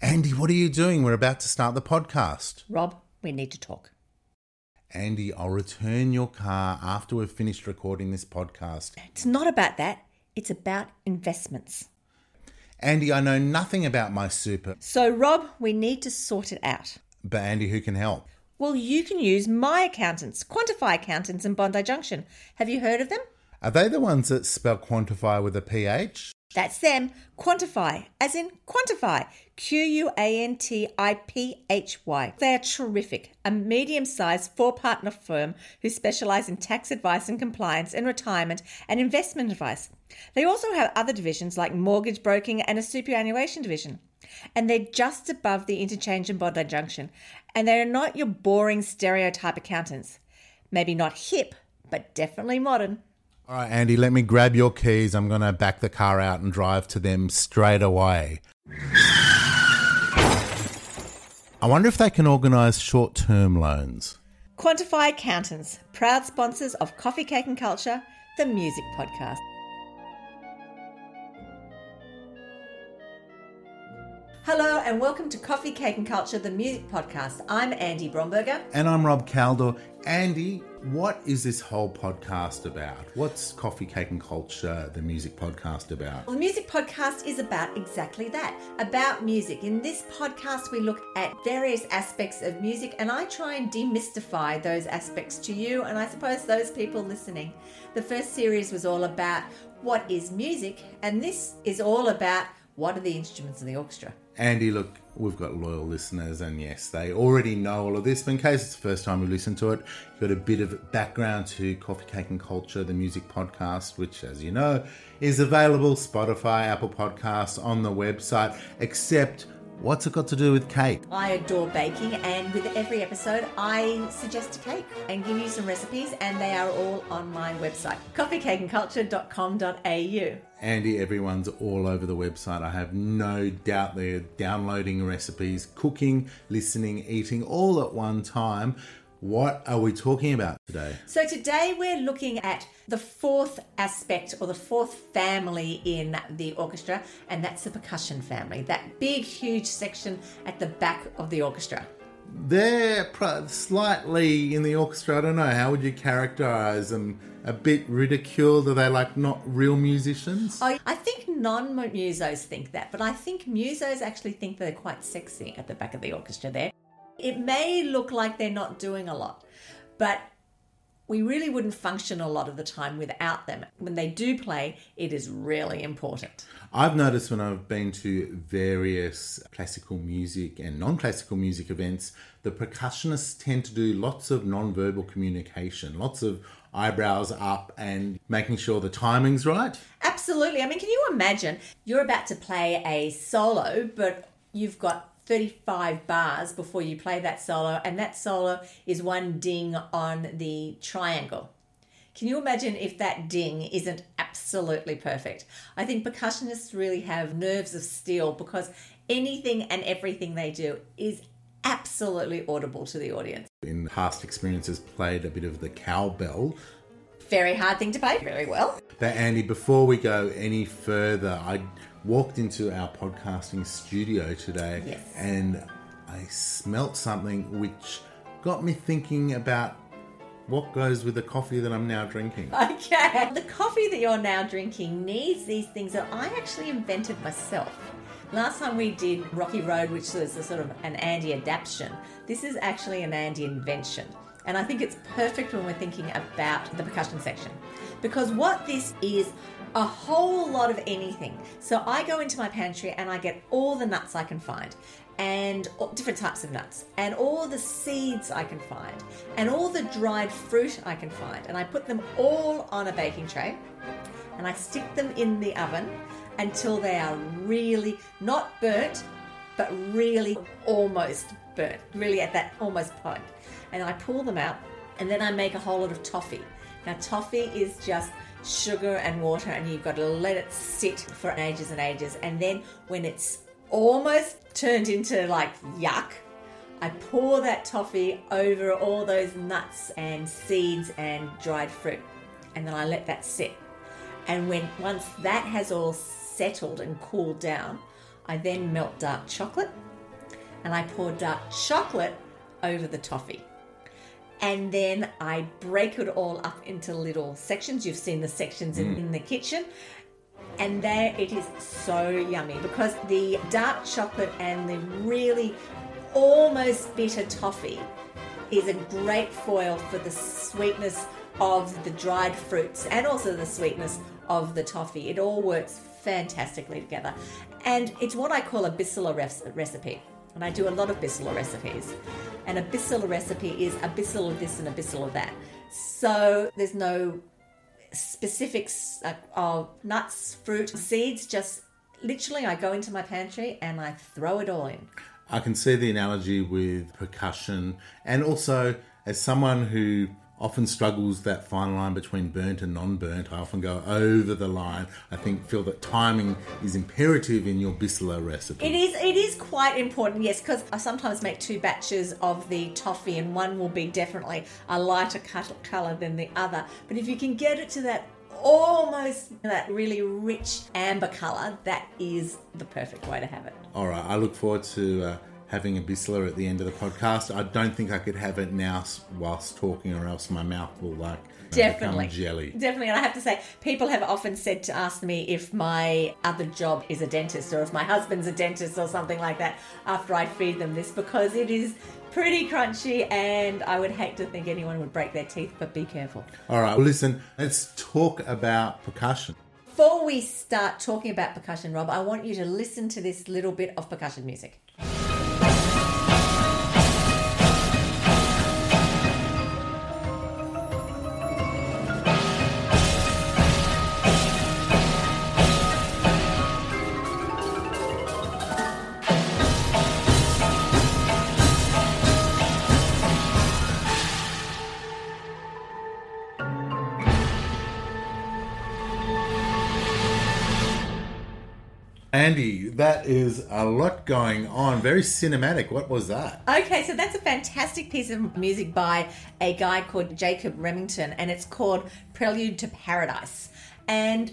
Andy, what are you doing? We're about to start the podcast. Rob, we need to talk. Andy, I'll return your car after we've finished recording this podcast. It's not about that, it's about investments. Andy, I know nothing about my super, So, Rob, we need to sort it out. but Andy, who can help? Well, you can use my accountants, Quantiphy Accountants in Bondi Junction. Have you heard of them? Are they the ones that spell quantify with a PH? That's them. Quantiphy, as in quantify. Q U A N T I P H Y. They are terrific. A medium sized four partner firm who specialize in tax advice and compliance and retirement and investment advice. They also have other divisions like mortgage broking and a superannuation division. And they're just above the interchange in Bondi Junction. And they're not your boring stereotype accountants. Maybe not hip, but definitely modern. All right, Andy, let me grab your keys. I'm going to back the car out and drive to them straight away. I wonder if they can organise short term loans. Quantiphy Accountants, proud sponsors of Coffee Cake and Culture, the music podcast. Hello and welcome to Coffee Cake and Culture, the music podcast. I'm Andy Bromberger. And I'm Rob Caldor. Andy, what is this whole podcast about? What's Coffee, Cake and Culture, the music podcast about? Well, the music podcast is about exactly that about music. In this podcast, we look at various aspects of music and I try and demystify those aspects to you and I suppose those people listening. The first series was all about what is music, and this is all about what are the instruments in the orchestra. Andy, look, we've got loyal listeners, and yes, they already know all of this. But in case it's the first time you listen to it, you've got a bit of background to Coffee, Cake and Culture, the music podcast, which, as you know, is available Spotify, Apple Podcasts, on the website. Except, what's it got to do with cake? I adore baking, and with every episode, I suggest a cake and give you some recipes, and they are all on my website coffeecakeandculture.com.au. Andy, everyone's all over the website. I have no doubt they're downloading recipes, cooking, listening, eating all at one time. What are we talking about today? So, today we're looking at the fourth aspect or the fourth family in the orchestra, and that's the percussion family, that big, huge section at the back of the orchestra. They're pro- slightly in the orchestra. I don't know. How would you characterize them? A bit ridiculed? Are they like not real musicians? I, I think non musos think that, but I think musos actually think they're quite sexy at the back of the orchestra there. It may look like they're not doing a lot, but we really wouldn't function a lot of the time without them. When they do play, it is really important. I've noticed when I've been to various classical music and non classical music events, the percussionists tend to do lots of non verbal communication, lots of eyebrows up and making sure the timing's right. Absolutely. I mean, can you imagine you're about to play a solo, but you've got 35 bars before you play that solo, and that solo is one ding on the triangle. Can you imagine if that ding isn't absolutely perfect? I think percussionists really have nerves of steel because anything and everything they do is absolutely audible to the audience. In past experiences, played a bit of the cowbell. Very hard thing to play very well. But Andy, before we go any further, I walked into our podcasting studio today Yes. and I smelt something which got me thinking about what goes with the coffee that I'm now drinking. Okay. The coffee that you're now drinking needs these things that I actually invented myself. Last time we did Rocky Road, which was a sort of an Andy adaptation, this is actually an Andy invention. And I think it's perfect when we're thinking about the percussion section. Because what this is a whole lot of anything. So I go into my pantry and I get all the nuts I can find and different types of nuts and all the seeds I can find and all the dried fruit I can find and I put them all on a baking tray and I stick them in the oven until they are really not burnt but really almost burnt really at that almost point. and I pull them out and then I make a whole lot of toffee now toffee is just sugar and water and you've got to let it sit for ages and ages. And then when it's almost turned into like yuck I pour that toffee over all those nuts and seeds and dried fruit. And then I let that sit. And when once that has all settled and cooled down, I then melt dark chocolate and I pour dark chocolate over the toffee. And then I break it all up into little sections. You've seen the sections in, mm. in the kitchen. And there it is so yummy because the dark chocolate and the really almost bitter toffee is a great foil for the sweetness of the dried fruits and also the sweetness of the toffee. It all works fantastically together. And it's what I call a bissula res- recipe. And I do a lot of bissula recipes. And a bissula recipe is a bissel of this and a bissel of that. So there's no specifics uh, of nuts, fruit, seeds, just literally I go into my pantry and I throw it all in. I can see the analogy with percussion, and also as someone who often struggles that fine line between burnt and non-burnt. I often go over the line. I think feel that timing is imperative in your bissula recipe. It is. It is quite important, yes, because I sometimes make two batches of the toffee, and one will be definitely a lighter color than the other. But if you can get it to that almost that really rich amber color, that is the perfect way to have it. All right, I look forward to. Uh, having a Bissler at the end of the podcast. I don't think I could have it now whilst talking, or else my mouth will like definitely jelly. Definitely, and I have to say, people have often said to ask me if my other job is a dentist or if my husband's a dentist or something like that after I feed them this because it is pretty crunchy and I would hate to think anyone would break their teeth, but be careful. All right, well, listen, let's talk about percussion. Before we start talking about percussion, Rob, I want you to listen to this little bit of percussion music. Andy, that is a lot going on. Very cinematic. What was that? Okay, so that's a fantastic piece of music by a guy called Jacob Remington, and it's called Prelude to Paradise. And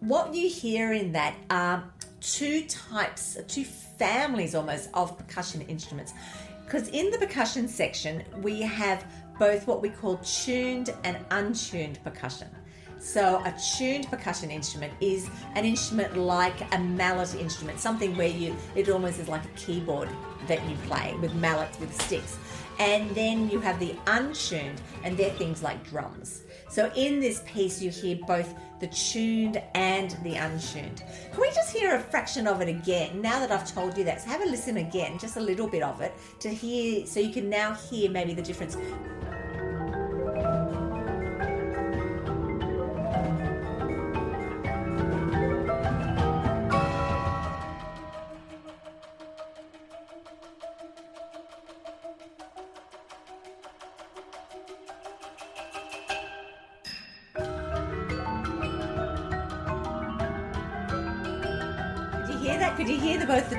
what you hear in that are two types, two families almost of percussion instruments. Because in the percussion section, we have both what we call tuned and untuned percussion. So, a tuned percussion instrument is an instrument like a mallet instrument, something where you it almost is like a keyboard that you play with mallets with sticks. And then you have the untuned, and they're things like drums. So, in this piece, you hear both the tuned and the untuned. Can we just hear a fraction of it again now that I've told you that? So, have a listen again, just a little bit of it to hear, so you can now hear maybe the difference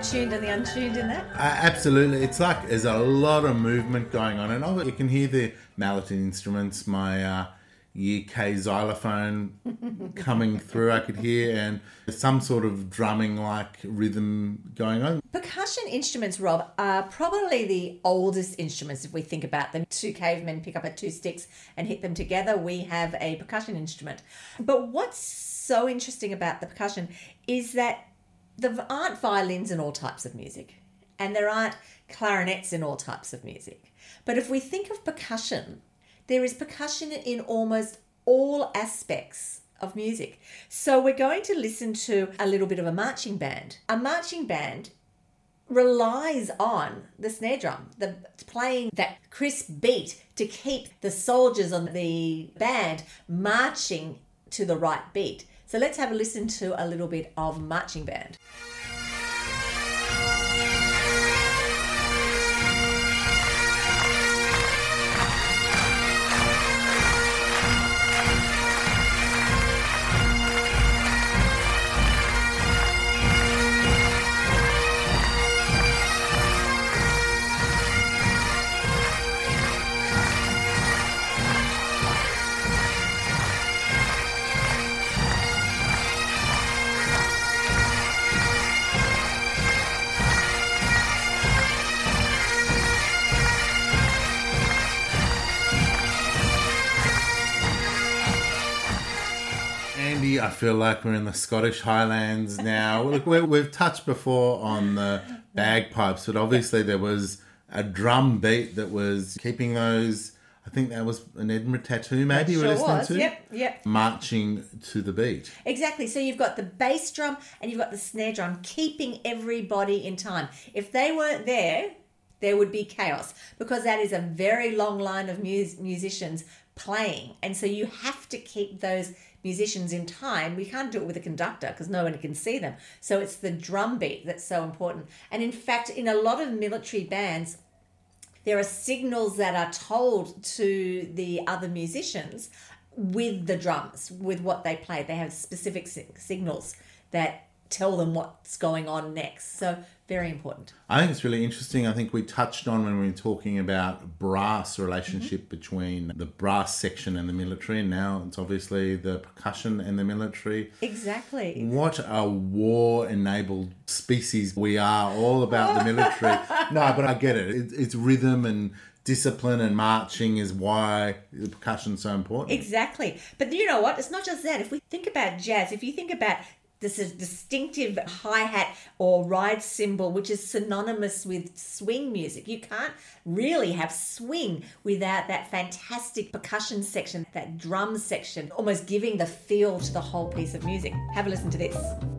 tuned and the untuned in that? Uh, absolutely. It's like there's a lot of movement going on, and you can hear the mallet instruments. My uh, UK xylophone coming through, I could hear, and some sort of drumming like rhythm going on. Percussion instruments, Rob, are probably the oldest instruments if we think about them. Two cavemen pick up two sticks and hit them together. We have a percussion instrument. But what's so interesting about the percussion is that there aren't violins in all types of music, and there aren't clarinets in all types of music. But if we think of percussion, there is percussion in almost all aspects of music. So we're going to listen to a little bit of a marching band. A marching band relies on the snare drum, the playing that crisp beat to keep the soldiers on the band marching to the right beat. So let's have a listen to a little bit of marching band. Feel like we're in the Scottish Highlands now. Look, we we've touched before on the bagpipes, but obviously there was a drum beat that was keeping those. I think that was an Edinburgh tattoo, maybe you were Sure listening was. to. Yep, yep. Marching to the beat. Exactly. So you've got the bass drum and you've got the snare drum keeping everybody in time. If they weren't there, there would be chaos because that is a very long line of mus- musicians playing. And so you have to keep those musicians in time. We can't do it with a conductor because no one can see them. So it's the drum beat that's so important. And in fact, in a lot of military bands, there are signals that are told to the other musicians with the drums, with what they play. They have specific si- signals that tell them what's going on next. So, very important. I think it's really interesting. I think we touched on when we were talking about brass relationship Mm-hmm. between the brass section and the military, and now it's obviously the percussion and the military. Exactly. What a war enabled species we are, all about the military. no, but I get it. it. It's rhythm and discipline and marching is why the percussion's so important. Exactly. But you know what? It's not just that. If we think about jazz, if you think about this is distinctive hi hat or ride cymbal, which is synonymous with swing music. You can't really have swing without that fantastic percussion section, that drum section, almost giving the feel to the whole piece of music. Have a listen to this.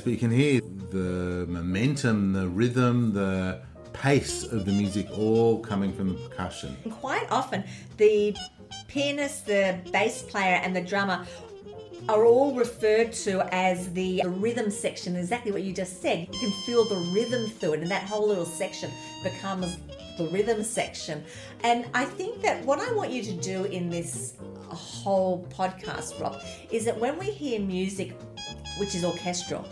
But you can hear the momentum, the rhythm, the pace of the music all coming from the percussion. Quite often, the pianist, the bass player, and the drummer are all referred to as the rhythm section. Exactly what you just said. You can feel the rhythm through it, and that whole little section becomes the rhythm section. And I think that what I want you to do in this whole podcast, Rob, is that when we hear music which is orchestral,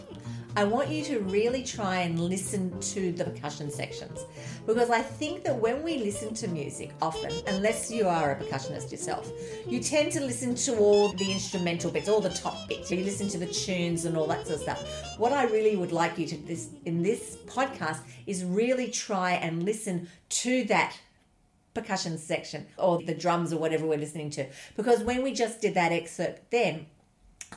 I want you to really try and listen to the percussion sections because I think that when we listen to music, often, unless you are a percussionist yourself, you tend to listen to all the instrumental bits, all the top bits. You listen to the tunes and all that sort of stuff. What I really would like you to this in this podcast is really try and listen to that percussion section or the drums or whatever we're listening to because when we just did that excerpt then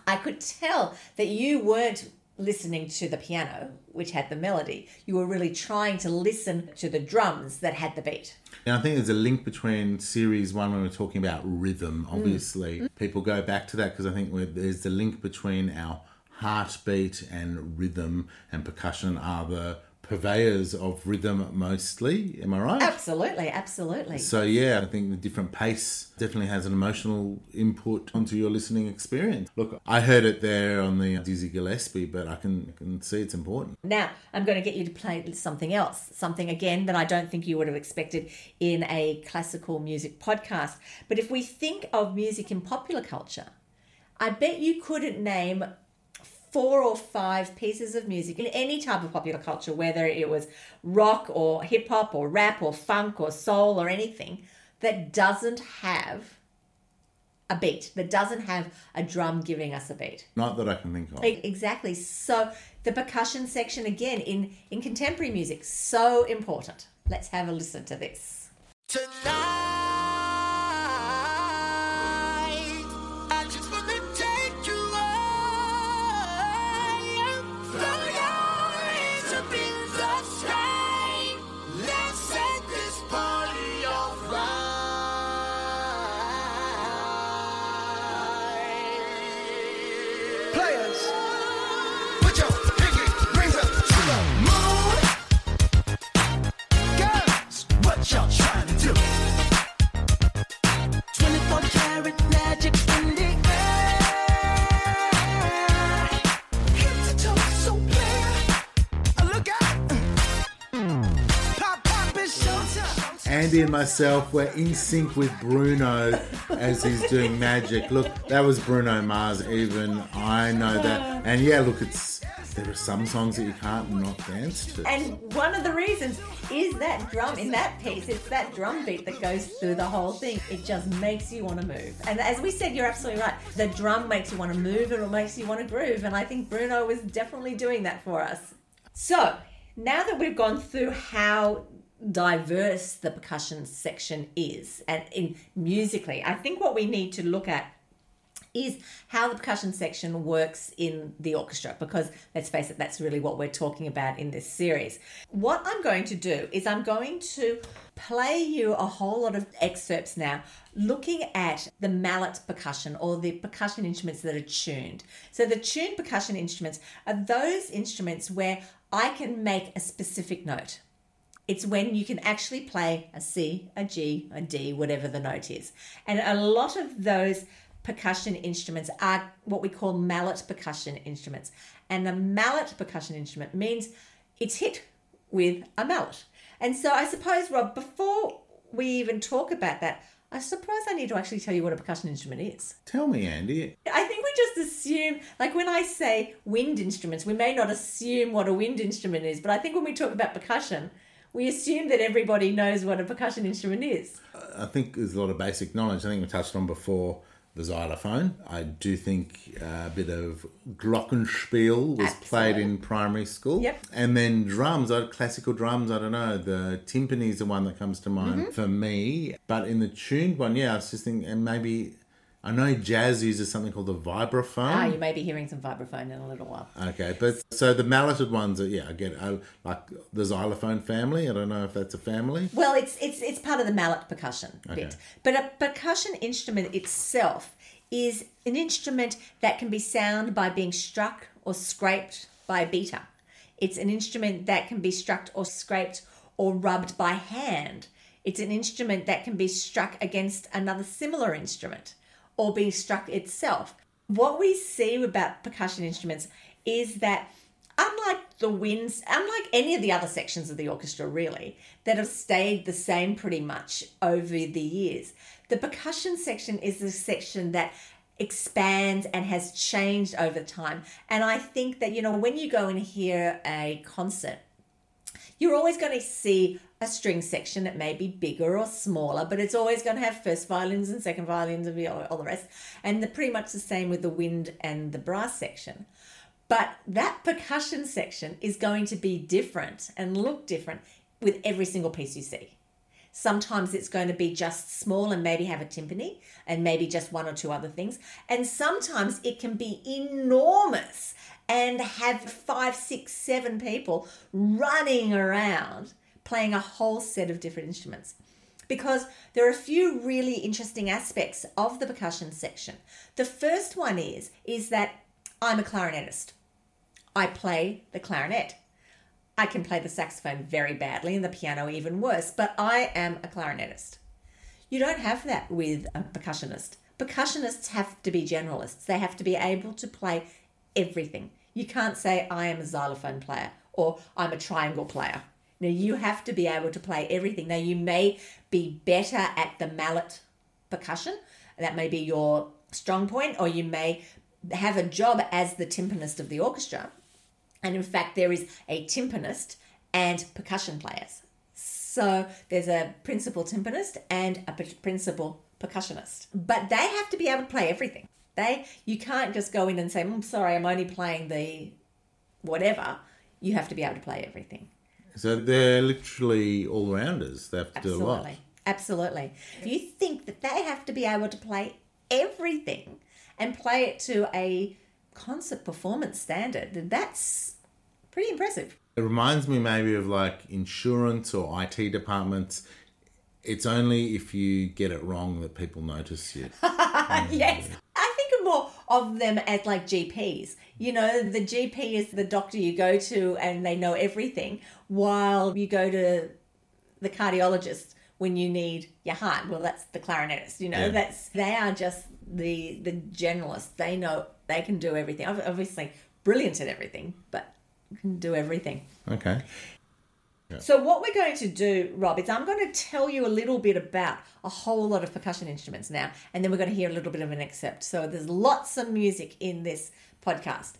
I could tell that you weren't listening to the piano, which had the melody. You were really trying to listen to the drums that had the beat. And I think there's a link between series one when we're talking about rhythm. Mm. Obviously, mm-hmm. people go back to that because I think there's the link between our heartbeat and rhythm and percussion are the purveyors of rhythm mostly. Am I right? Absolutely, absolutely. So yeah, I think the different pace definitely has an emotional input onto your listening experience. Look, I heard it there on the Dizzy Gillespie, but I can, I can see it's important. Now, I'm going to get you to play something else, something again that I don't think you would have expected in a classical music podcast. But if we think of music in popular culture, I bet you couldn't name four or five pieces of music in any type of popular culture, whether it was rock or hip hop or rap or funk or soul or anything, that doesn't have a beat, that doesn't have a drum giving us a beat. Not that I can think of. Exactly. So the percussion section again in in contemporary music so important. Let's have a listen to this. Tonight, Andy and myself were in sync with Bruno as he's doing magic. Look, that was Bruno Mars. Even I know that. And yeah, look, it's there are some songs that you can't not dance to. And one of the reasons is that drum in that piece. It's that drum beat that goes through the whole thing. It just makes you want to move. And as we said, you're absolutely right. The drum makes you want to move and it makes you want to groove. And I think Bruno was definitely doing that for us. So now that we've gone through how diverse the percussion section is. And in musically, I think what we need to look at is how the percussion section works in the orchestra because let's face it that's really what we're talking about in this series. What i'm going to do is i'm going to play you a whole lot of excerpts now looking at the mallet percussion or the percussion instruments that are tuned. So the tuned percussion instruments are those instruments where i can make a specific note it's when you can actually play a C, a G, a D, whatever the note is. And a lot of those percussion instruments are what we call mallet percussion instruments. And the mallet percussion instrument means it's hit with a mallet. And so I suppose, Rob, before we even talk about that, I suppose I need to actually tell you what a percussion instrument is. Tell me, Andy. I think we just assume, like when I say wind instruments, we may not assume what a wind instrument is, but I think when we talk about percussion, we assume that everybody knows what a percussion instrument is. I think there's a lot of basic knowledge. I think we touched on before the xylophone. I do think a bit of glockenspiel was played in primary school. Yep. And then drums, classical drums, I don't know. The timpani is the one that comes to mind Mm-hmm. for me. But in the tuned one, yeah, I was just thinking, and maybe, I know jazz uses something called the vibraphone. Ah, you may be hearing some vibraphone in a little while. Okay, but so the malleted ones are yeah, I get I, like the xylophone family. I don't know if that's a family. Well, it's it's it's part of the mallet percussion Okay. bit. But a percussion instrument itself is an instrument that can be sound by being struck or scraped by a beater. It's an instrument that can be struck or scraped or rubbed by hand. It's an instrument that can be struck against another similar instrument or be struck itself. What we see about percussion instruments is that unlike the winds, unlike any of the other sections of the orchestra, really, that have stayed the same pretty much over the years, the percussion section is the section that expands and has changed over time. And I think that, you know, when you go and hear a concert, you're always going to see a string section that may be bigger or smaller, but it's always going to have first violins and second violins and all the rest. And the pretty much the same with the wind and the brass section. But that percussion section is going to be different and look different with every single piece you see. Sometimes it's going to be just small and maybe have a timpani and maybe just one or two other things. And sometimes it can be enormous and have five, six, seven people running around playing a whole set of different instruments. Because there are a few really interesting aspects of the percussion section. The first one is is that I'm a clarinetist. I play the clarinet. I can play the saxophone very badly and the piano even worse, but I am a clarinetist. You don't have that with a percussionist. Percussionists have to be generalists. They have to be able to play everything. You can't say I am a xylophone player or I'm a triangle player. Now you have to be able to play everything. Now you may be better at the mallet percussion. That may be your strong point, or you may have a job as the timpanist of the orchestra. And in fact, there is a timpanist and percussion players. So there's a principal timpanist and a principal percussionist. But they have to be able to play everything. They you can't just go in and say, "I'm sorry, I'm only playing the whatever." You have to be able to play everything. So they're literally all rounders. They have to do a lot. Absolutely. Absolutely. If you think that they have to be able to play everything and play it to a concert performance standard, then that's pretty impressive. It reminds me maybe of like insurance or IT departments. It's only if you get it wrong that people notice you. yes. I think of more of them as like GPs. You know, the GP is the doctor you go to and they know everything, while you go to the cardiologist when you need your heart. Well, that's the clarinetist. You know, Yeah. that's they are just the the generalists. They know they can do everything. Obviously, brilliant at everything, but can do everything. Okay. So, what we're going to do, Rob, is I'm going to tell you a little bit about a whole lot of percussion instruments now, and then we're going to hear a little bit of an excerpt. So, there's lots of music in this podcast.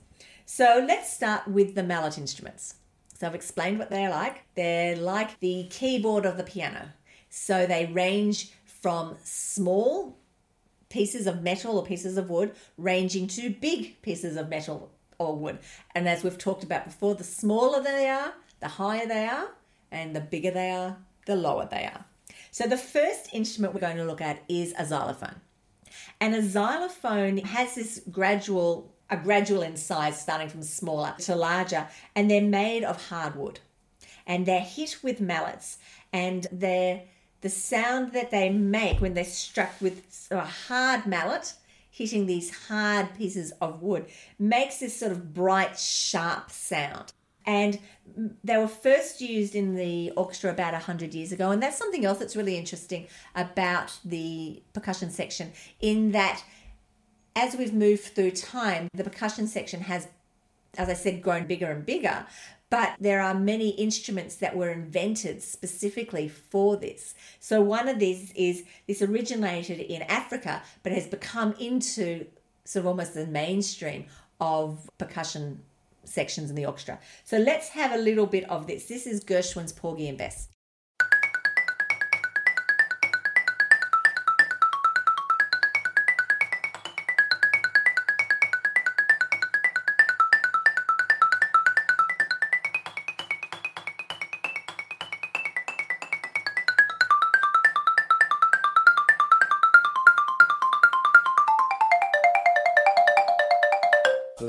So, let's start with the mallet instruments. So, I've explained what they're like. They're like the keyboard of the piano. So, they range from small pieces of metal or pieces of wood, ranging to big pieces of metal or wood. And as we've talked about before, the smaller they are, the higher they are, and the bigger they are, the lower they are. So the first instrument we're going to look at is a xylophone. And a xylophone has this gradual a gradual in size starting from smaller to larger and they're made of hardwood. And they're hit with mallets. And they're the sound that they make when they're struck with a hard mallet hitting these hard pieces of wood makes this sort of bright sharp sound. And they were first used in the orchestra about 100 years ago. And that's something else that's really interesting about the percussion section in that as we've moved through time the percussion section has as i said grown bigger and bigger but there are many instruments that were invented specifically for this. So one of these is this originated in Africa, but has become into sort of almost the mainstream of percussion sections in the orchestra. So let's have a little bit of this. This is Gershwin's Porgy and Bess.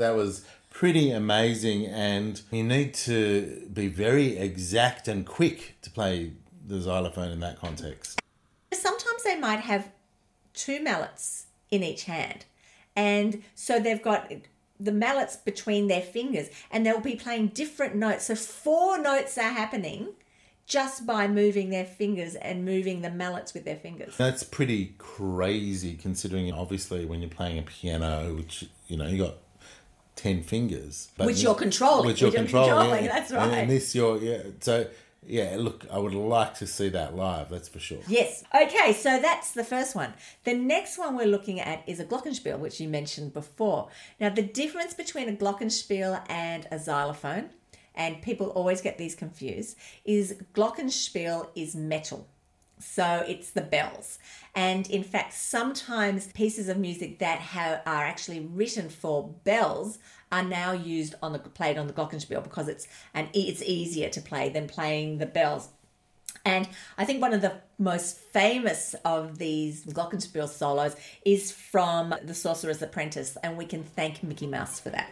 That was pretty amazing, and you need to be very exact and quick to play the xylophone in that context. Sometimes they might have two mallets in each hand. And so they've got the mallets between their fingers and they'll be playing different notes. So four notes are happening just by moving their fingers and moving the mallets with their fingers. That's pretty crazy considering obviously when you're playing a piano, which you know, you got ten fingers. But Which this- you're controlling. Which you're controlling. controlling, yeah. that's And- right. And this you're yeah. So yeah, look, I would like to see that live, that's for sure. Yes. Okay, so that's the first one. The next one we're looking at is a glockenspiel, which you mentioned before. Now, the difference between a glockenspiel and a xylophone, and people always get these confused, is glockenspiel is metal. So it's the bells. And in fact, sometimes pieces of music that have, are actually written for bells are now used on the played on the glockenspiel because it's and it's easier to play than playing the bells. And I think one of the most famous of these glockenspiel solos is from The Sorcerer's Apprentice, and we can thank Mickey Mouse for that.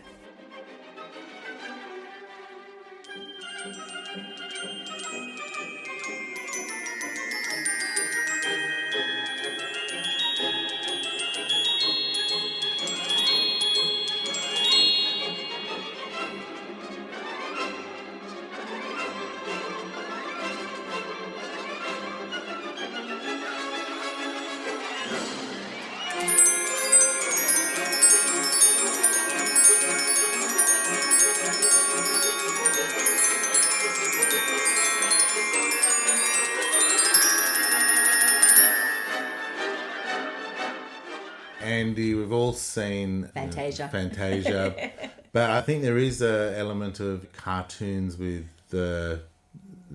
Seen Fantasia. Fantasia, but I think there is a element of cartoons with the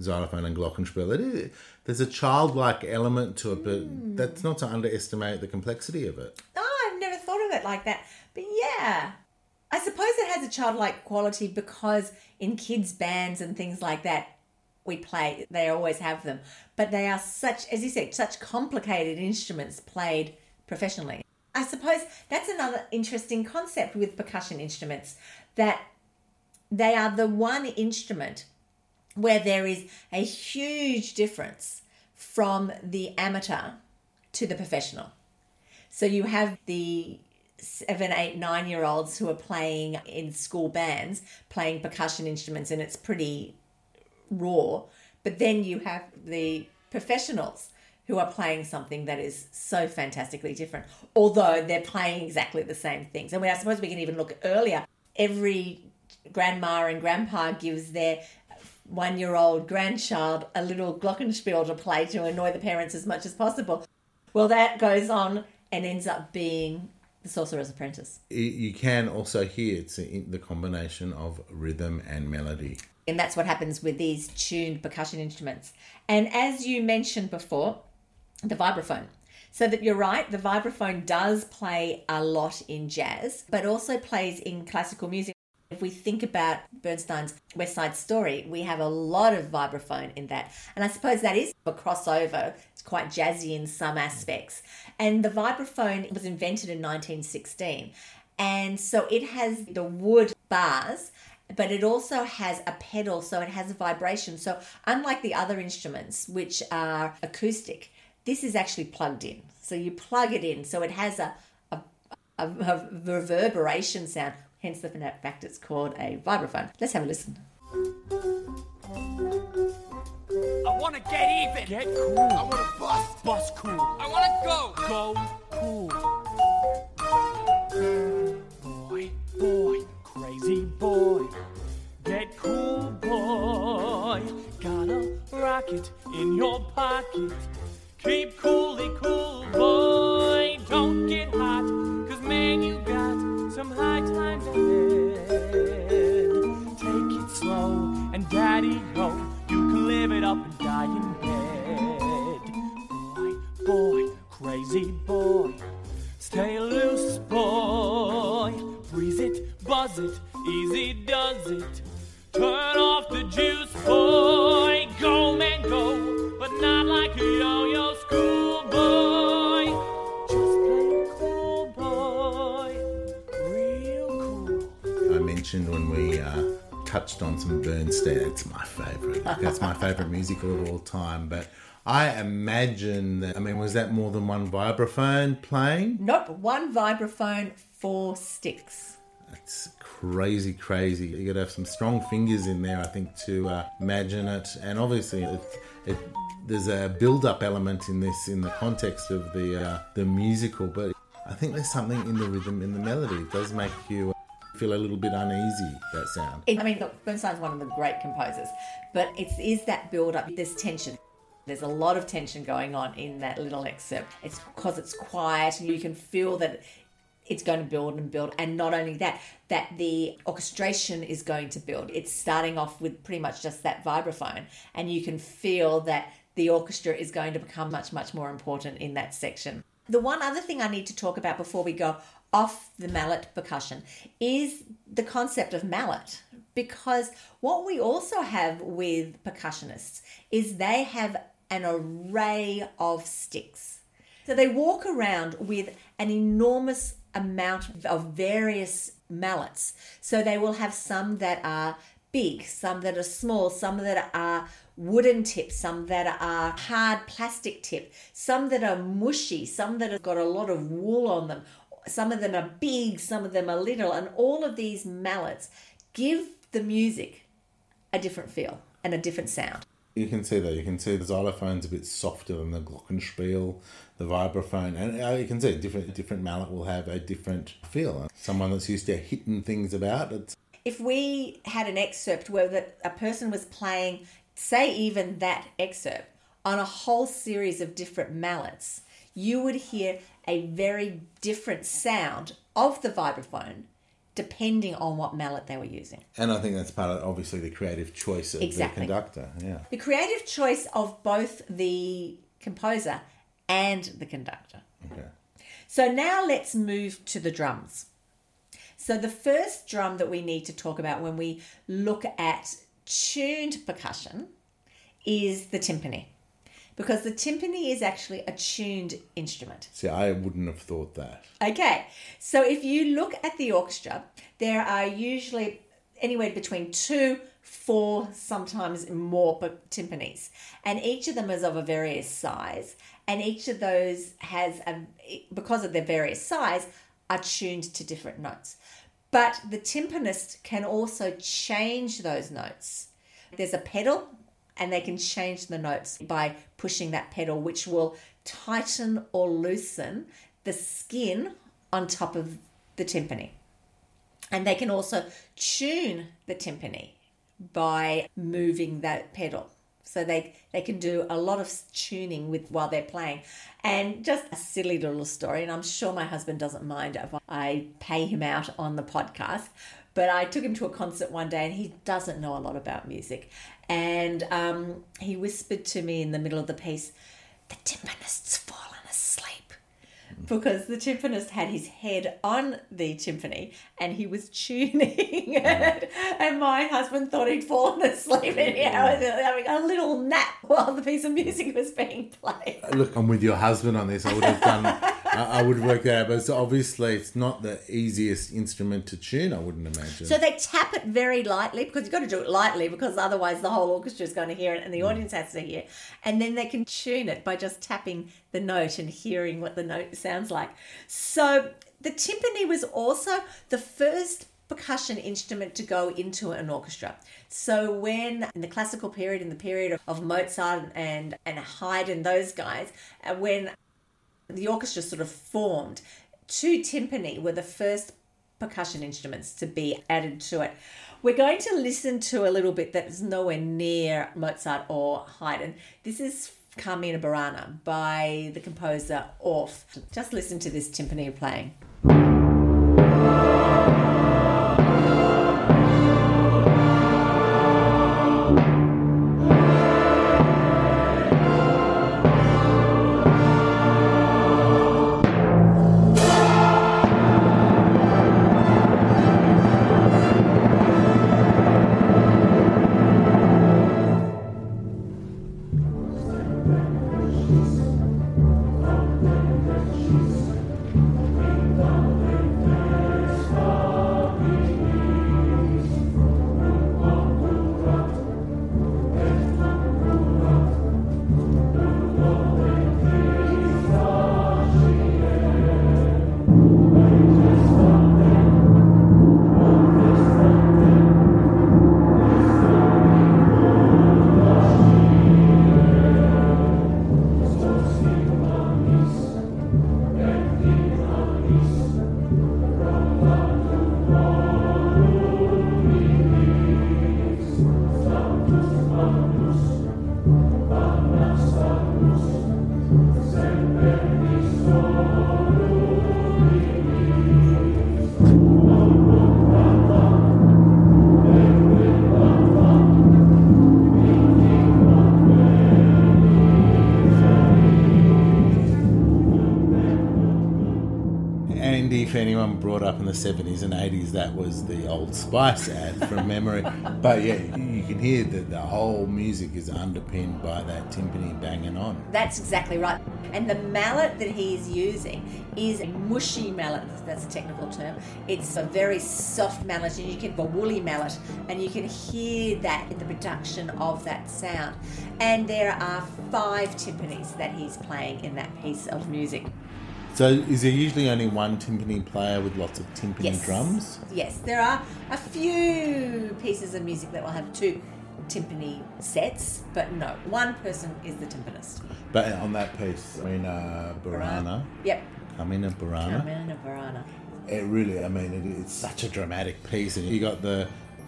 xylophone and glockenspiel. It is, there's a childlike element to it, but Hmm. that's not to underestimate the complexity of it. Oh, I've never thought of it like that. But yeah, I suppose it has a childlike quality because in kids' bands and things like that, we play, they always have them. But they are such, as you said, such complicated instruments played professionally. I suppose that's another interesting concept with percussion instruments that they are the one instrument where there is a huge difference from the amateur to the professional. So you have the seven, eight, nine year olds who are playing in school bands, playing percussion instruments, and it's pretty raw. But then you have the professionals who are playing something that is so fantastically different, although they're playing exactly the same things. And we, I suppose we can even look earlier. Every grandma and grandpa gives their one year old grandchild a little glockenspiel to play to annoy the parents as much as possible. Well, that goes on and ends up being the Sorcerer's Apprentice. You can also hear it's the combination of rhythm and melody. And that's what happens with these tuned percussion instruments. And as you mentioned before, the vibraphone. So that you're right, the vibraphone does play a lot in jazz, but also plays in classical music. If we think about Bernstein's West Side Story, we have a lot of vibraphone in that. And I suppose that is a crossover. It's quite jazzy in some aspects. And the vibraphone was invented in 1916. And so it has the wood bars, but it also has a pedal, so it has a vibration. So, unlike the other instruments, which are acoustic, this is actually plugged in. So, you plug it in, so it has a, a, a, a reverberation sound, hence the fact it's called a vibraphone. Let's have a listen. I wanna get even. Get cool. I wanna bust. Bust cool. I wanna go. Go cool. Boy, boy, crazy boy. Get cool, boy. Got a rocket in your pocket. Keep coolly cool, boy. Don't get hot, cause man, you got some high times ahead. Take it slow, and daddy ho, you can live it up and die in bed. Boy, boy, crazy boy. Stay loose, boy. Breeze it, buzz it, easy does it. Turn off the juice, boy. Go, man, go. But not like a yo yo schoolboy. Just play cool, boy. Real cool. I mentioned when we uh, touched on some Bernstein, it's my favorite. That's my favorite musical of all time. But I imagine that, I mean, was that more than one vibraphone playing? Nope, one vibraphone, four sticks. It's crazy, crazy. You got to have some strong fingers in there, I think, to uh, imagine it. And obviously, it, it, there's a build-up element in this, in the context of the uh, the musical. But I think there's something in the rhythm, in the melody. It does make you feel a little bit uneasy. That sound. I mean, look, Bernstein's one of the great composers, but it is that build up. There's tension. There's a lot of tension going on in that little excerpt. It's because it's quiet and you can feel that it's going to build and build. And not only that, that the orchestration is going to build. It's starting off with pretty much just that vibraphone, and you can feel that the orchestra is going to become much, much more important in that section. The one other thing I need to talk about before we go off the mallet percussion is the concept of mallet. Because what we also have with percussionists is they have an array of sticks. So they walk around with an enormous amount of various mallets. So they will have some that are big, some that are small, some that are wooden tip, some that are hard plastic tip, some that are mushy, some that have got a lot of wool on them. Some of them are big, some of them are little, and all of these mallets give the music a different feel and a different sound. You can see that. You can see the xylophone's a bit softer than the glockenspiel, the vibraphone, and uh, you can see different different mallet will have a different feel. Someone that's used to hitting things about, it's if we had an excerpt where that a person was playing, say even that excerpt on a whole series of different mallets, you would hear a very different sound of the vibraphone depending on what mallet they were using. and I think that's part of obviously the creative choice of Exactly. the conductor. Yeah. The creative choice of both the composer and the conductor. Okay. So now let's move to the drums. So the first drum that we need to talk about when we look at tuned percussion is the timpani. Because the timpani is actually a tuned instrument. See, I wouldn't have thought that. Okay, so if you look at the orchestra, there are usually anywhere between two, four, sometimes more timpanis, and each of them is of a various size, and each of those has a because of their various size are tuned to different notes. But the timpanist can also change those notes. There's a pedal and they can change the notes by pushing that pedal, which will tighten or loosen the skin on top of the timpani. And they can also tune the timpani by moving that pedal. So they, they can do a lot of tuning with while they're playing. And just a silly little story, and I'm sure my husband doesn't mind if I pay him out on the podcast. But I took him to a concert one day and he doesn't know a lot about music. And um, he whispered to me in the middle of the piece, the timpanist's fallen asleep because the timpanist had his head on the timpani and he was tuning it. And my husband thought he'd fallen asleep and he was having a little nap while the piece of music was being played. Look, I'm with your husband on this. I would have done. I, I would work that out, but it's obviously it's not the easiest instrument to tune. I wouldn't imagine. So they tap it very lightly because you've got to do it lightly because otherwise the whole orchestra is going to hear it and the audience has to hear. And then they can tune it by just tapping the note and hearing what the note sounds like. So the timpani was also the first percussion instrument to go into an orchestra. So when in the classical period, in the period of, of Mozart and and Haydn, those guys, uh, when the orchestra sort of formed, two timpani were the first percussion instruments to be added to it. We're going to listen to a little bit that is nowhere near Mozart or Haydn. This is Carmina Burana by the composer Orff. Just listen to this timpani playing. 70s and 80s, that was the Old Spice ad from memory. But yeah, you can hear that the whole music is underpinned by that timpani banging on. That's exactly right. And the mallet that he's using is a mushy mallet. That's a technical term. It's a very soft mallet, and you can a woolly mallet, and you can hear that in the production of that sound. And there are five timpanis that he's playing in that piece of music. So is there usually only one timpani player with lots of timpani Yes. drums? Yes, there are a few pieces of music that will have two timpani sets, but no, one person is the timpanist. But on that piece, Carmina Burana, Yep. Carmina Burana, Carmina Burana. it really, I mean, it, it's such a dramatic piece, and you got the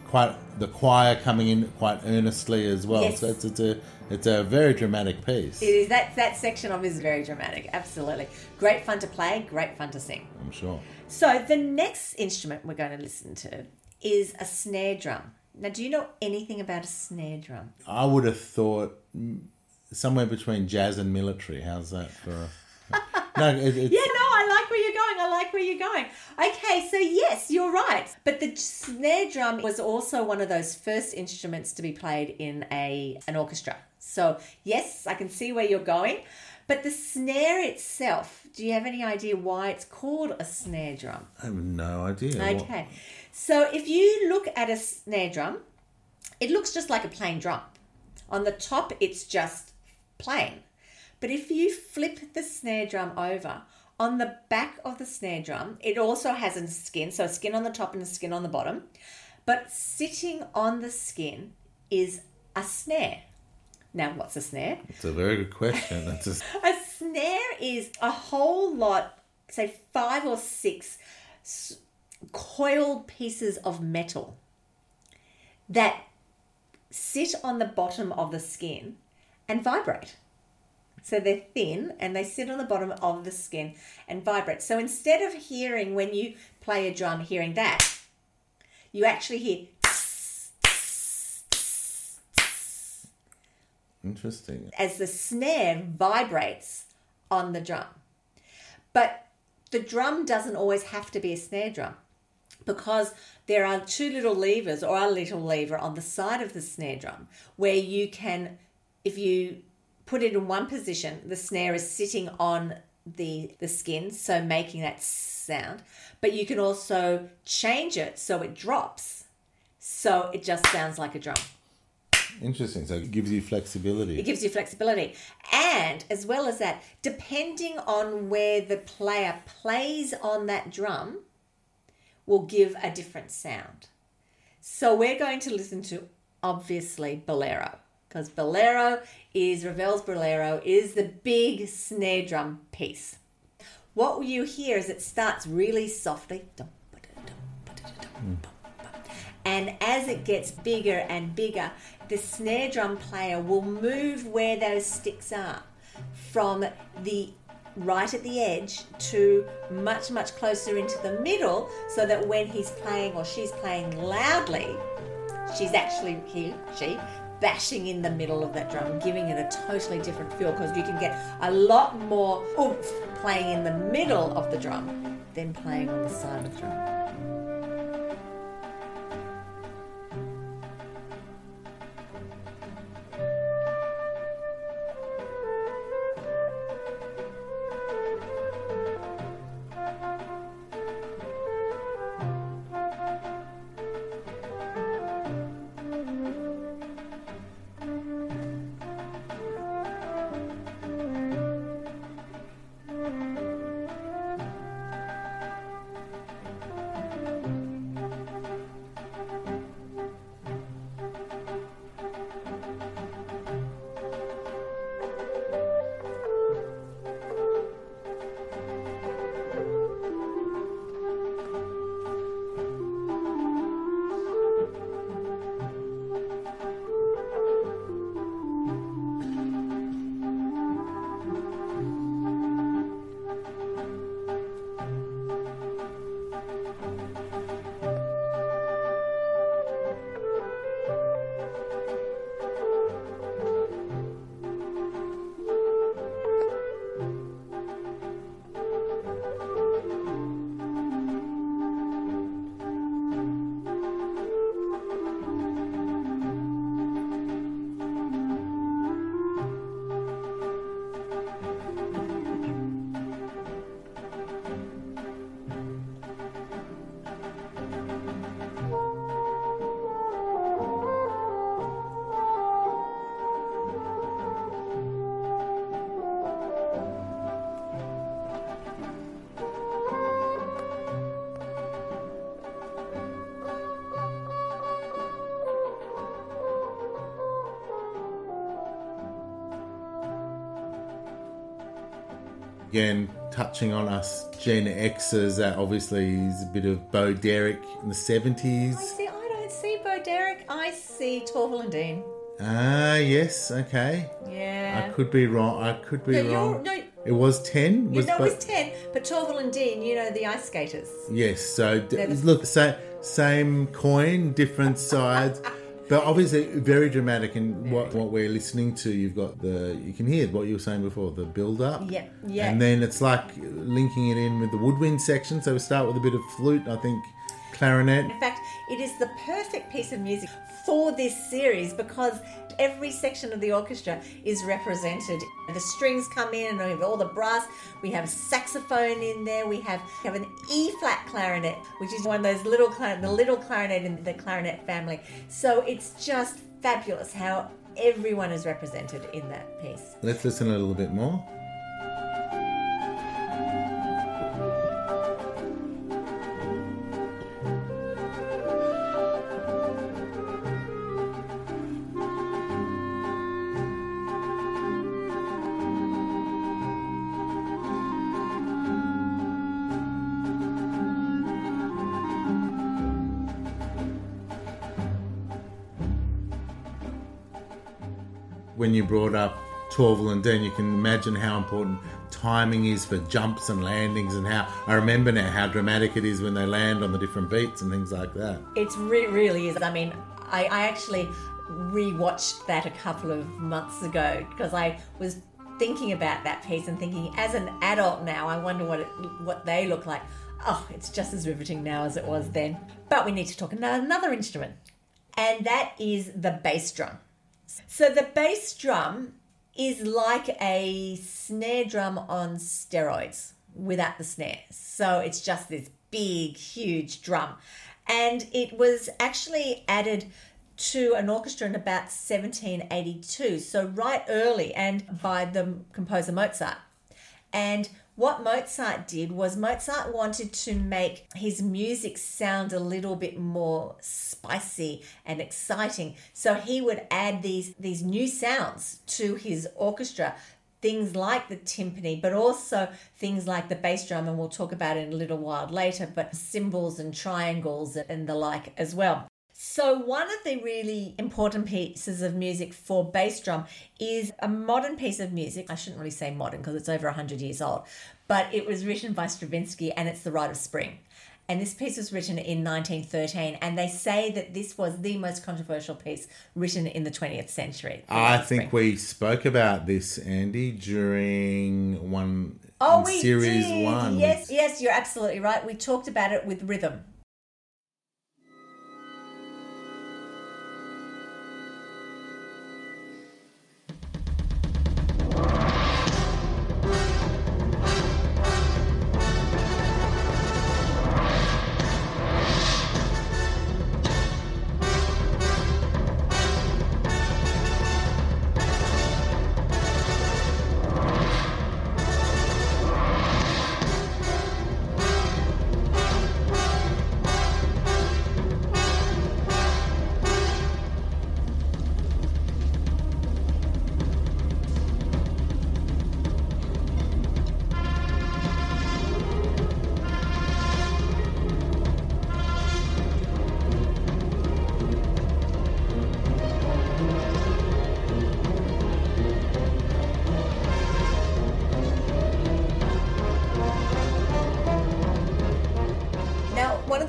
quite the choir coming in quite earnestly as well. Yes. So it's, it's a it's a very dramatic piece. It is that that section of it is very dramatic. Absolutely, great fun to play, great fun to sing. I'm sure. So the next instrument we're going to listen to is a snare drum. Now, do you know anything about a snare drum? I would have thought somewhere between jazz and military. How's that for? A, no, it, it's, Yeah, no, I like where you're going. I like where you're going. Okay, so yes, you're right. But the snare drum was also one of those first instruments to be played in a an orchestra. So yes, I can see where you're going. But the snare itself, do you have any idea why it's called a snare drum? I have no idea. What- Okay. So if you look at a snare drum, it looks just like a plain drum. On the top, it's just plain. But if you flip the snare drum over, on the back of the snare drum, it also has a skin, so a skin on the top and a skin on the bottom. But sitting on the skin is a snare. Now, what's a snare? It's a very good question. That's just, A snare is a whole lot, say five or six s- coiled pieces of metal that sit on the bottom of the skin and vibrate. So they're thin and they sit on the bottom of the skin and vibrate. So instead of hearing when you play a drum, hearing that, you actually hear Interesting. as the snare vibrates on the drum. But the drum doesn't always have to be a snare drum because there are two little levers or a little lever on the side of the snare drum where you can, if you put it in one position, the snare is sitting on the, the skin, so making that sound. But you can also change it so it drops, so it just sounds like a drum. Interesting. So it gives you flexibility. It gives you flexibility. And as well as that, depending on where the player plays on that drum, will give a different sound. So we're going to listen to obviously Bolero because Bolero is Ravel's Bolero is the big snare drum piece. What you hear is it starts really softly. And as it gets bigger and bigger, the snare drum player will move where those sticks are from the right at the edge to much, much closer into the middle so that when he's playing or she's playing loudly, she's actually, he, she, bashing in the middle of that drum, giving it a totally different feel because you can get a lot more oomph playing in the middle of the drum than playing on the side of the drum. Again, touching on us Gen Xers, that obviously is a bit of Bo Derek in the 70s. See, I don't see Bo Derek. I see Torvill and Dean. Ah, yes, okay. Yeah. I could be wrong. I could be No, wrong. no. It was 10? You Was know, it Bo- was 10, but Torvill and Dean, you know, the ice skaters. Yes, so d- the- look, sa- same coin, different sides, but obviously very dramatic. And what, what we're listening to, you've got the you can hear what you were saying before, the build up. Yeah, yeah. And then it's like linking it in with the woodwind section. So we start with a bit of flute, I think, clarinet. In fact, it is the perfect piece of music for this series because every section of the orchestra is represented. The strings come in and we have all the brass. We have saxophone in there. We have we have an E flat clarinet, which is one of those little the little clarinet in the clarinet family. So it's just fabulous how everyone is represented in that piece. Let's listen a little bit more. When you brought up Torvill and Dean, you can imagine how important timing is for jumps and landings, and how I remember now how dramatic it is when they land on the different beats and things like that. It's re- really is. I mean, I, I actually rewatched that a couple of months ago because I was thinking about that piece and thinking, as an adult now, I wonder what it, what they look like. Oh, it's just as riveting now as it was then. But we need to talk another instrument, and that is the bass drum. So the bass drum is like a snare drum on steroids without the snare. So it's just this big, huge drum. And it was actually added to an orchestra in about 1782, so right early, and by the composer Mozart. And what Mozart did was Mozart wanted to make his music sound a little bit more spicy and exciting. So he would add these these new sounds to his orchestra. Things like the timpani, but also things like the bass drum, and we'll talk about it in a little while later, but cymbals and triangles and the like as well. So, one of the really important pieces of music for bass drum is a modern piece of music. I shouldn't really say modern because it's over 100 years old, but it was written by Stravinsky and it's The Rite of Spring. And this piece was written in 1913, and they say that this was the most controversial piece written in the 20th century. The I think Spring. we spoke about this, Andy, during one Oh, we series did. one. Yes, yes, you're absolutely right. We talked about it with rhythm.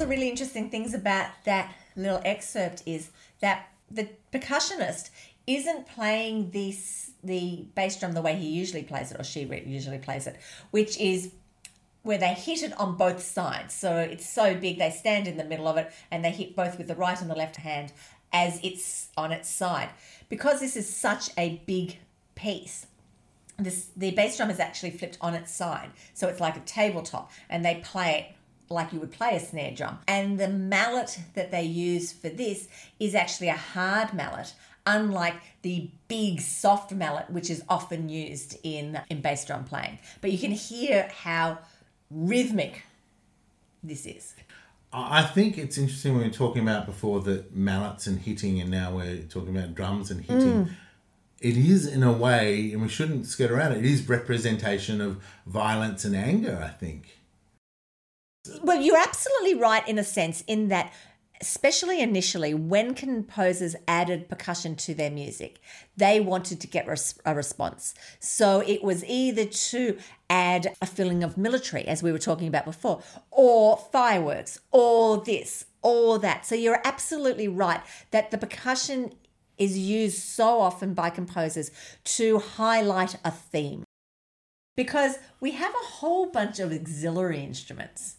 Really interesting things about that little excerpt is that the percussionist isn't playing this the bass drum the way he usually plays it or she usually plays it, which is where they hit it on both sides. So it's so big they stand in the middle of it and they hit both with the right and the left hand as it's on its side. Because this is such a big piece, this the bass drum is actually flipped on its side so it's like a tabletop and they play it like you would play a snare drum and the mallet that they use for this is actually a hard mallet unlike the big soft mallet which is often used in in bass drum playing but you can hear how rhythmic this is I think it's interesting when we were talking about before the mallets and hitting, and now we're talking about drums and hitting. Mm. It is, in a way, and we shouldn't skirt around it, it is representation of violence and anger, I think. Well, you're absolutely right in a sense, in that, especially initially, when composers added percussion to their music, they wanted to get a response. So it was either to add a feeling of military, as we were talking about before, or fireworks, or this, or that. So you're absolutely right that the percussion is used so often by composers to highlight a theme because we have a whole bunch of auxiliary instruments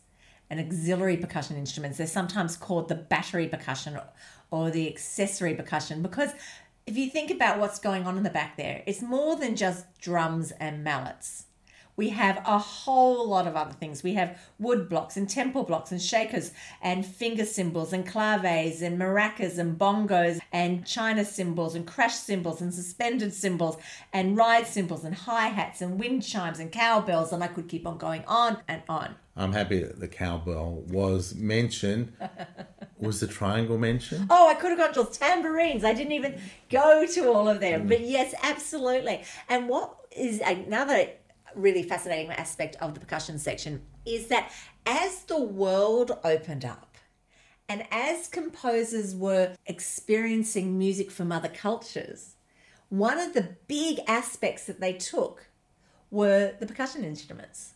and auxiliary percussion instruments. They're sometimes called the battery percussion or, the accessory percussion because if you think about what's going on in the back there, it's more than just drums and mallets. We have a whole lot of other things. We have wood blocks and temple blocks and shakers and finger cymbals and claves and maracas and bongos and china cymbals and crash cymbals and suspended cymbals and ride cymbals and hi hats and wind chimes and cowbells. And I could keep on going on and on. I'm happy that the cowbell was mentioned. was the triangle mentioned? Oh, I could have gone to tambourines. I didn't even go to all of them. But yes, absolutely. And what is uh, another really fascinating aspect of the percussion section is that as the world opened up and as composers were experiencing music from other cultures, one of the big aspects that they took were the percussion instruments.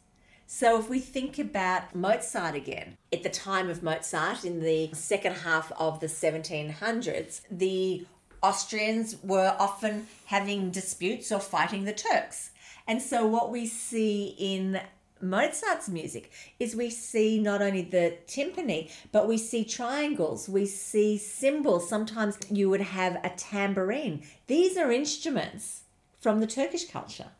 So if we think about Mozart again, at the time of Mozart in the second half of the 1700s, the Austrians were often having disputes or fighting the Turks. And so what we see in Mozart's music is we see not only the timpani, but we see triangles, we see cymbals. Sometimes you would have a tambourine. These are instruments from the Turkish culture.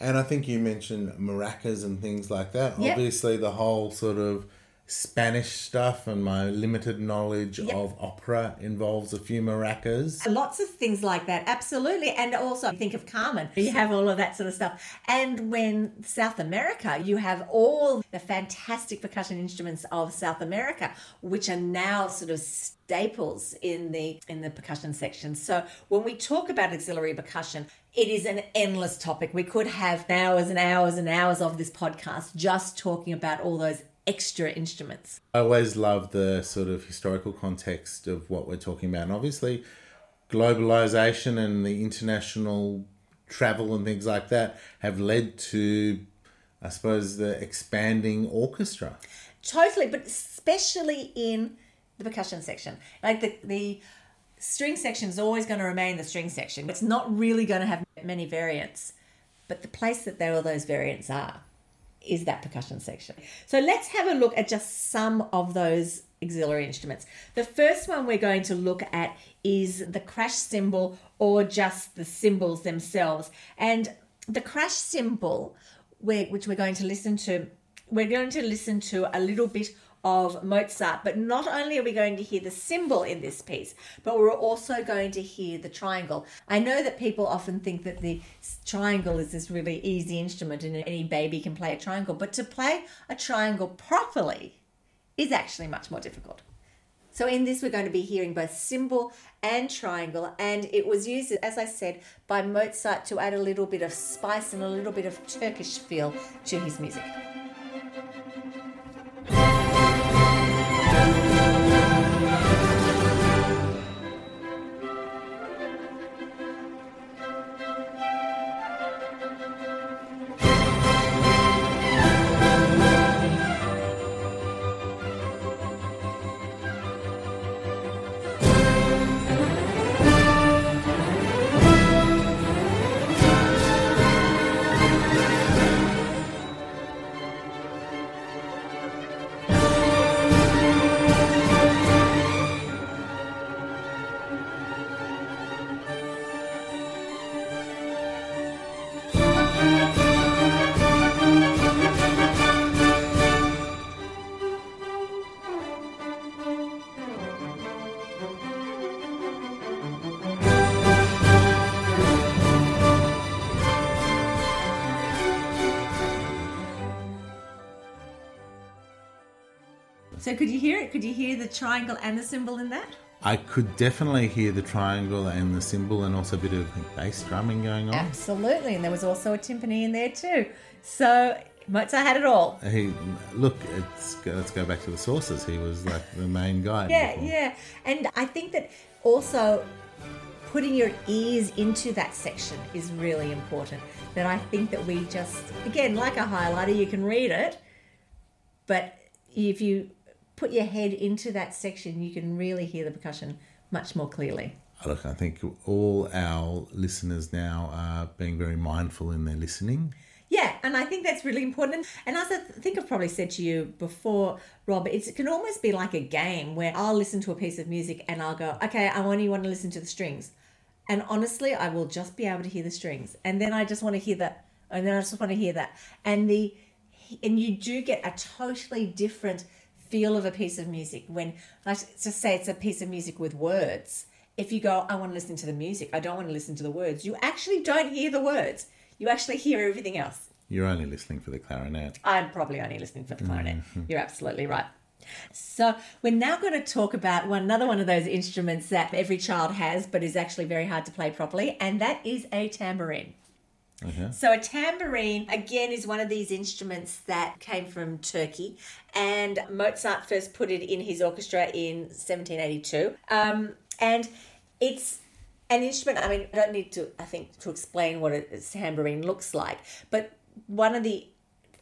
And I think you mentioned maracas and things like that. Yep. Obviously, the whole sort of Spanish stuff and my limited knowledge Yep. of opera involves a few maracas. Uh, lots of things like that, absolutely. And also think of Carmen. You have all of that sort of stuff. And when South America, you have all the fantastic percussion instruments of South America, which are now sort of staples in the in the percussion section. So when we talk about auxiliary percussion, it is an endless topic. We could have hours and hours and hours of this podcast just talking about all those extra instruments. I always love the sort of historical context of what we're talking about. And obviously, globalization and the international travel and things like that have led to, I suppose, the expanding orchestra. Totally, but especially in the percussion section. Like the the string section is always going to remain the string section. It's not really going to have many variants. But the place that all those variants are is that percussion section. So let's have a look at just some of those auxiliary instruments. The first one we're going to look at is the crash cymbal or just the cymbals themselves. And the crash cymbal, which we're going to listen to, we're going to listen to a little bit of Mozart, but not only are we going to hear the cymbal in this piece, but we're also going to hear the triangle. I know that people often think that the triangle is this really easy instrument and any baby can play a triangle, but to play a triangle properly is actually much more difficult. So in this, we're going to be hearing both cymbal and triangle, and it was used, as I said, by Mozart to add a little bit of spice and a little bit of Turkish feel to his music. So could you hear it? Could you hear the triangle and the cymbal in that? I could definitely hear the triangle and the cymbal and also a bit of bass drumming going on. Absolutely, and there was also a timpani in there too. So Mozart had it all. He look, it's let's go back to the sources. He was like the main guy. Yeah, before. yeah. And I think that also putting your ears into that section is really important. That I think that we just, again, like a highlighter, you can read it, but if you put your head into that section, you can really hear the percussion much more clearly. Oh, look, I think all our listeners now are being very mindful in their listening. Yeah, and I think that's really important. And as I think I've probably said to you before, Rob, it's, it can almost be like a game where I'll listen to a piece of music and I'll go, okay, I only want to listen to the strings. And honestly, I will just be able to hear the strings. And then I just want to hear that. And then I just want to hear that. And the and you do get a totally different feel of a piece of music when let's just say it's a piece of music with words. If you go, I want to listen to the music, I don't want to listen to the words, you actually don't hear the words. You actually hear everything else. You're only listening for the clarinet. I'm probably only listening for the clarinet. Mm-hmm. You're absolutely right. So we're now going to talk about one another one of those instruments that every child has, but is actually very hard to play properly, and that is a tambourine. Okay. So a tambourine again is one of these instruments that came from Turkey, and Mozart first put it in his orchestra in 1782. Um, and it's an instrument. I mean, I don't need to. I think to explain what a tambourine looks like, but one of the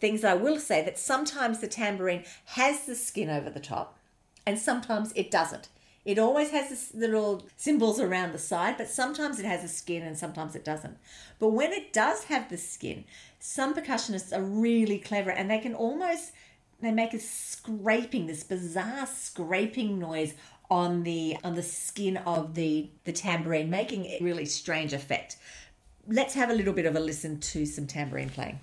things I will say that sometimes the tambourine has the skin over the top, and sometimes it doesn't. It always has this little cymbals around the side, but sometimes it has a skin and sometimes it doesn't. But when it does have the skin, some percussionists are really clever and they can almost they make a scraping, this bizarre scraping noise on the on the skin of the the tambourine, making a really strange effect. Let's have a little bit of a listen to some tambourine playing.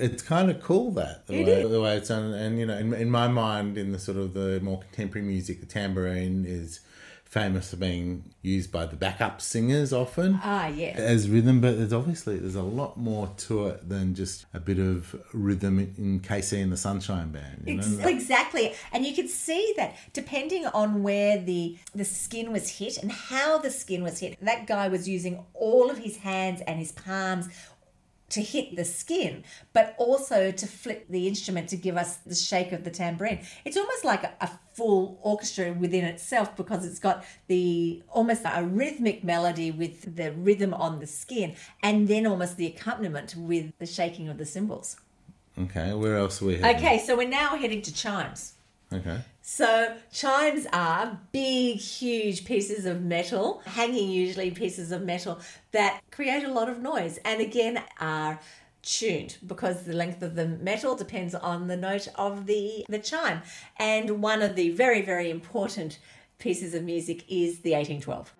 It's kind of cool that the It way, is. the way it's done, and you know, in, in my mind, in the sort of the more contemporary music, the tambourine is famous for being used by the backup singers often Ah, yes. as rhythm, but there's obviously there's a lot more to it than just a bit of rhythm in KC and the Sunshine Band. You Ex- know? Exactly, and you could see that depending on where the the skin was hit and how the skin was hit, that guy was using all of his hands and his palms to hit the skin, but also to flip the instrument to give us the shake of the tambourine. It's almost like a, a full orchestra within itself because it's got the almost a rhythmic melody with the rhythm on the skin, and then almost the accompaniment with the shaking of the cymbals. Okay, where else are we? Heading? Okay, so we're now heading to chimes. Okay. So chimes are big, huge pieces of metal, hanging usually pieces of metal that create a lot of noise and again are tuned because the length of the metal depends on the note of the, the chime. And one of the very, very important pieces of music is the 1812.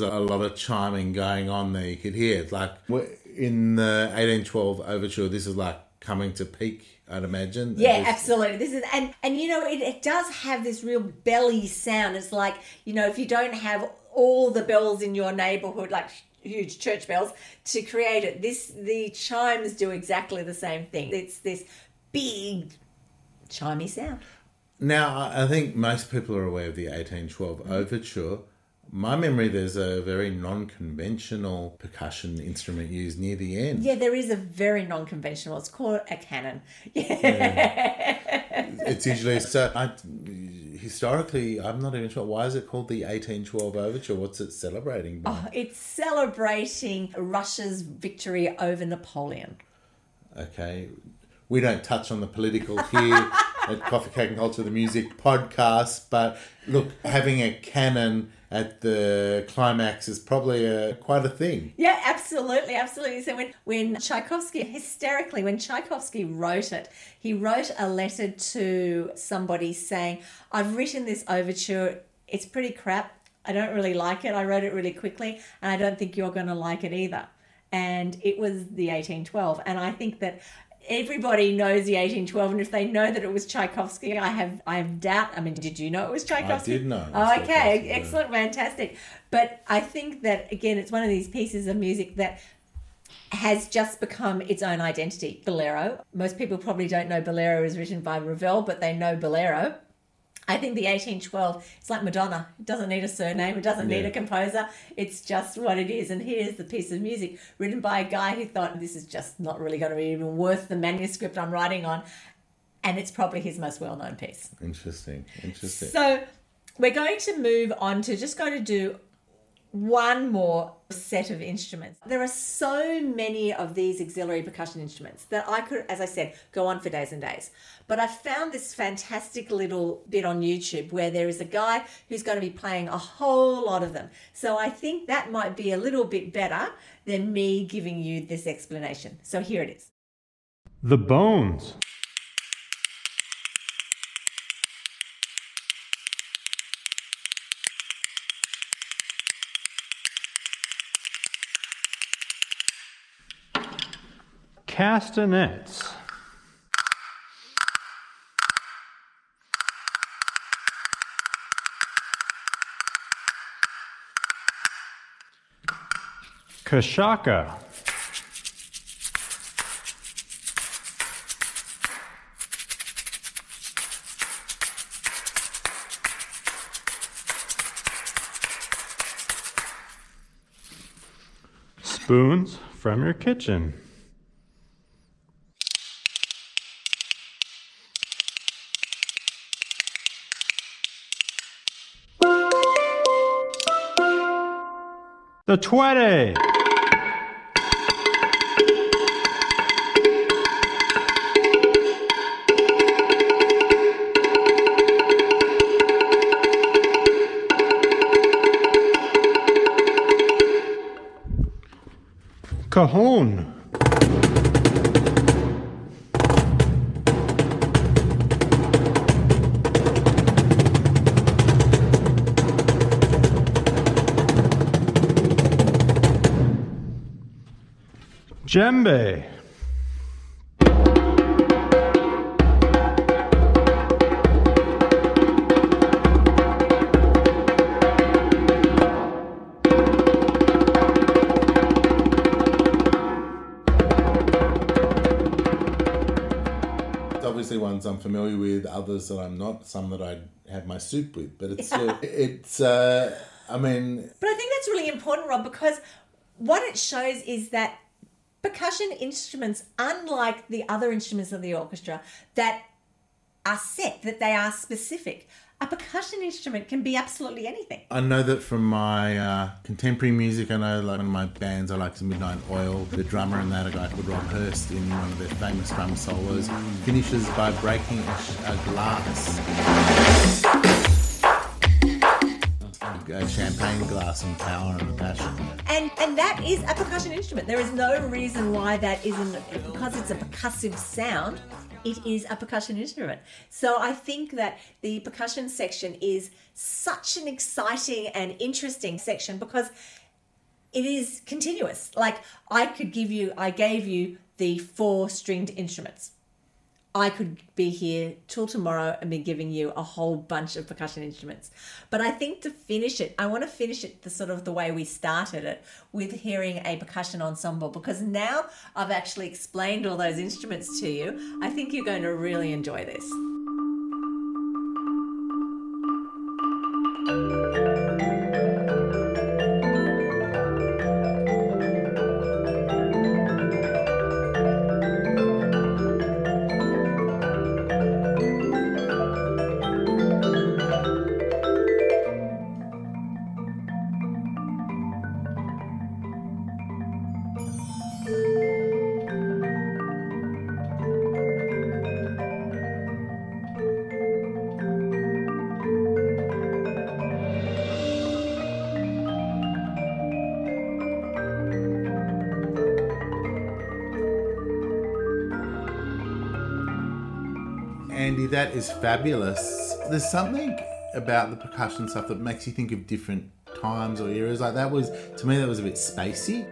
Was a lot of chiming going on there. You could hear it. Like in the 1812 overture, this is like coming to peak, I'd imagine. Yeah, This- absolutely. This is and and you know it, it does have this real belly sound. It's like you know if you don't have all the bells in your neighborhood like huge church bells to create it, this the chimes do exactly the same thing. It's this big chimey sound. Now, I I think most people are aware of the 1812 overture. My memory, there's a very non-conventional percussion instrument used near the end. Yeah, there is a very non-conventional. It's called a cannon. Yeah. It's usually so. I, historically, I'm not even sure why is it called the 1812 overture. What's it celebrating? By? Oh, It's celebrating Russia's victory over Napoleon. Okay. We don't touch on the political here at Coffee Cake and Culture, the music podcast, but look, having a cannon at the climax is probably a, quite a thing. Yeah, absolutely, absolutely. So when when Tchaikovsky hysterically when Tchaikovsky wrote it, he wrote a letter to somebody saying, "I've written this overture. It's pretty crap. I don't really like it. I wrote it really quickly, and I don't think you're going to like it either." And it was the 1812, and I think that everybody knows the 1812 and if they know that it was tchaikovsky i have i have doubt i mean did you know it was tchaikovsky? i did know oh, okay excellent fantastic. But i think that again it's one of these pieces of music that has just become its own identity. Bolero. Most people probably don't know bolero is written by ravel but they know bolero I think the 1812, it's like Madonna. It doesn't need a surname, it doesn't need a composer. It's just what it is. And here's the piece of music written by a guy who thought this is just not really going to be even worth the manuscript I'm writing on. And it's probably his most well known piece. Interesting. Interesting. So we're going to move on to just going to do one more set of instruments. There are so many of these auxiliary percussion instruments that I could, as I said, go on for days and days. But I found this fantastic little bit on YouTube where there is a guy who's going to be playing a whole lot of them. So I think that might be a little bit better than me giving you this explanation. So here it is. The Bones. Castanets. Kashaka. Spoons from your kitchen. The Twete. Cajon. Djembe. It's obviously ones I'm familiar with, others that I'm not, some that I have my soup with. But it's, uh, it's, uh, I mean, But I think that's really important, Rob, because what it shows is that percussion instruments, unlike the other instruments of the orchestra that are set, that they are specific, a percussion instrument can be absolutely anything. I know that from my uh, contemporary music, I know like one of my bands I like is Midnight Oil. The drummer in that, a guy called Rob Hirst, in one of their famous drum solos, finishes by breaking a, a glass. A champagne glass and Power and the Passion. And and that is a percussion instrument. There is no reason why that isn't because it's a percussive sound. It is a percussion instrument. So I think that the percussion section is such an exciting and interesting section because it is continuous. Like I could give you, I gave you the four stringed instruments. I could be here till tomorrow and be giving you a whole bunch of percussion instruments. But I think to finish it, I want to finish it the sort of the way we started it with hearing a percussion ensemble because now I've actually explained all those instruments to you. I think you're going to really enjoy this. Is fabulous. There's something about the percussion stuff that makes you think of different times or eras. Like that was, to me, that was a bit spacey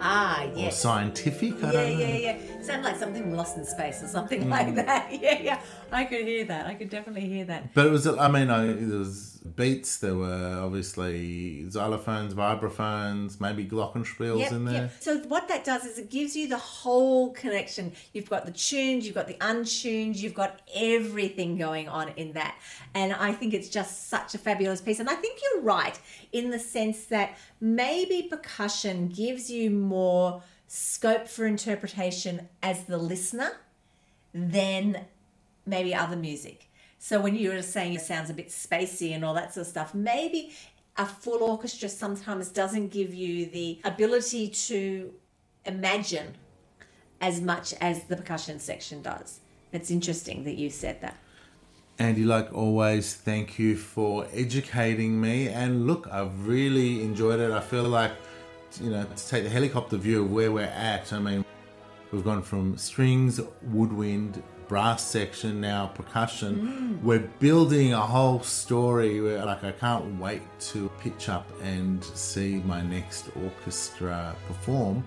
Ah, yes. or scientific. I Yeah, don't know. yeah, yeah. Yeah. It sounded like something lost in space or something Mm. like that. Yeah, yeah. I could hear that. I could definitely hear that. But it was, I mean, I, there was beats. There were obviously xylophones, vibraphones, maybe glockenspiels Yep, in there. yep. So what that does is it gives you the whole connection. You've got the tuned, you've got the untuned, you've got everything going on in that. And I think it's just such a fabulous piece. And I think you're right in the sense that maybe percussion gives you more scope for interpretation as the listener than maybe other music. So when you were saying it sounds a bit spacey and all that sort of stuff, maybe a full orchestra sometimes doesn't give you the ability to imagine as much as the percussion section does. It's interesting that you said that. Andy, like always, thank you for educating me. And look, I've really enjoyed it. I feel like, you know, to take the helicopter view of where we're at, I mean, we've gone from strings, woodwind, brass section, now percussion. Mm. We're building a whole story. Where, like, I can't wait to pitch up and see my next orchestra perform.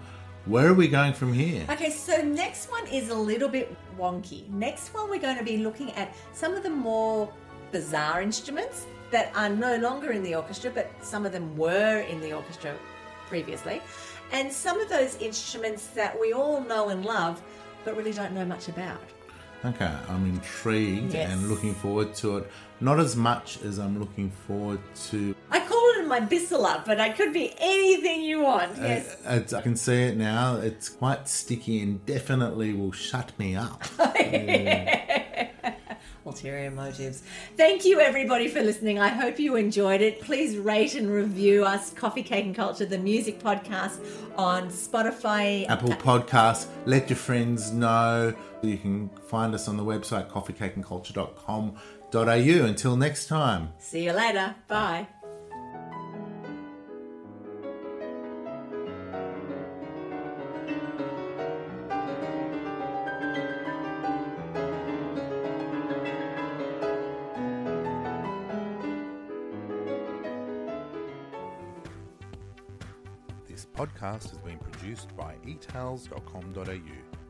Where are we going from here? Okay, so next one is a little bit wonky. Next one, we're going to be looking at some of the more bizarre instruments that are no longer in the orchestra, but some of them were in the orchestra previously. And some of those instruments that we all know and love, but really don't know much about. Okay, I'm intrigued Yes. and looking forward to it. Not as much as I'm looking forward to I call it my Bissela, but it could be anything you want. Yes. Uh, it's, I can see it now. It's quite sticky and definitely will shut me up. ulterior motives. Thank you, everybody, for listening. I hope you enjoyed it. Please rate and review us, Coffee, Cake, and Culture, the music podcast on Spotify. Apple Podcasts. Let your friends know. You can find us on the website coffeecakeandculture.com.au. Until next time. See you later. Bye. This podcast has been produced by etales.com.au.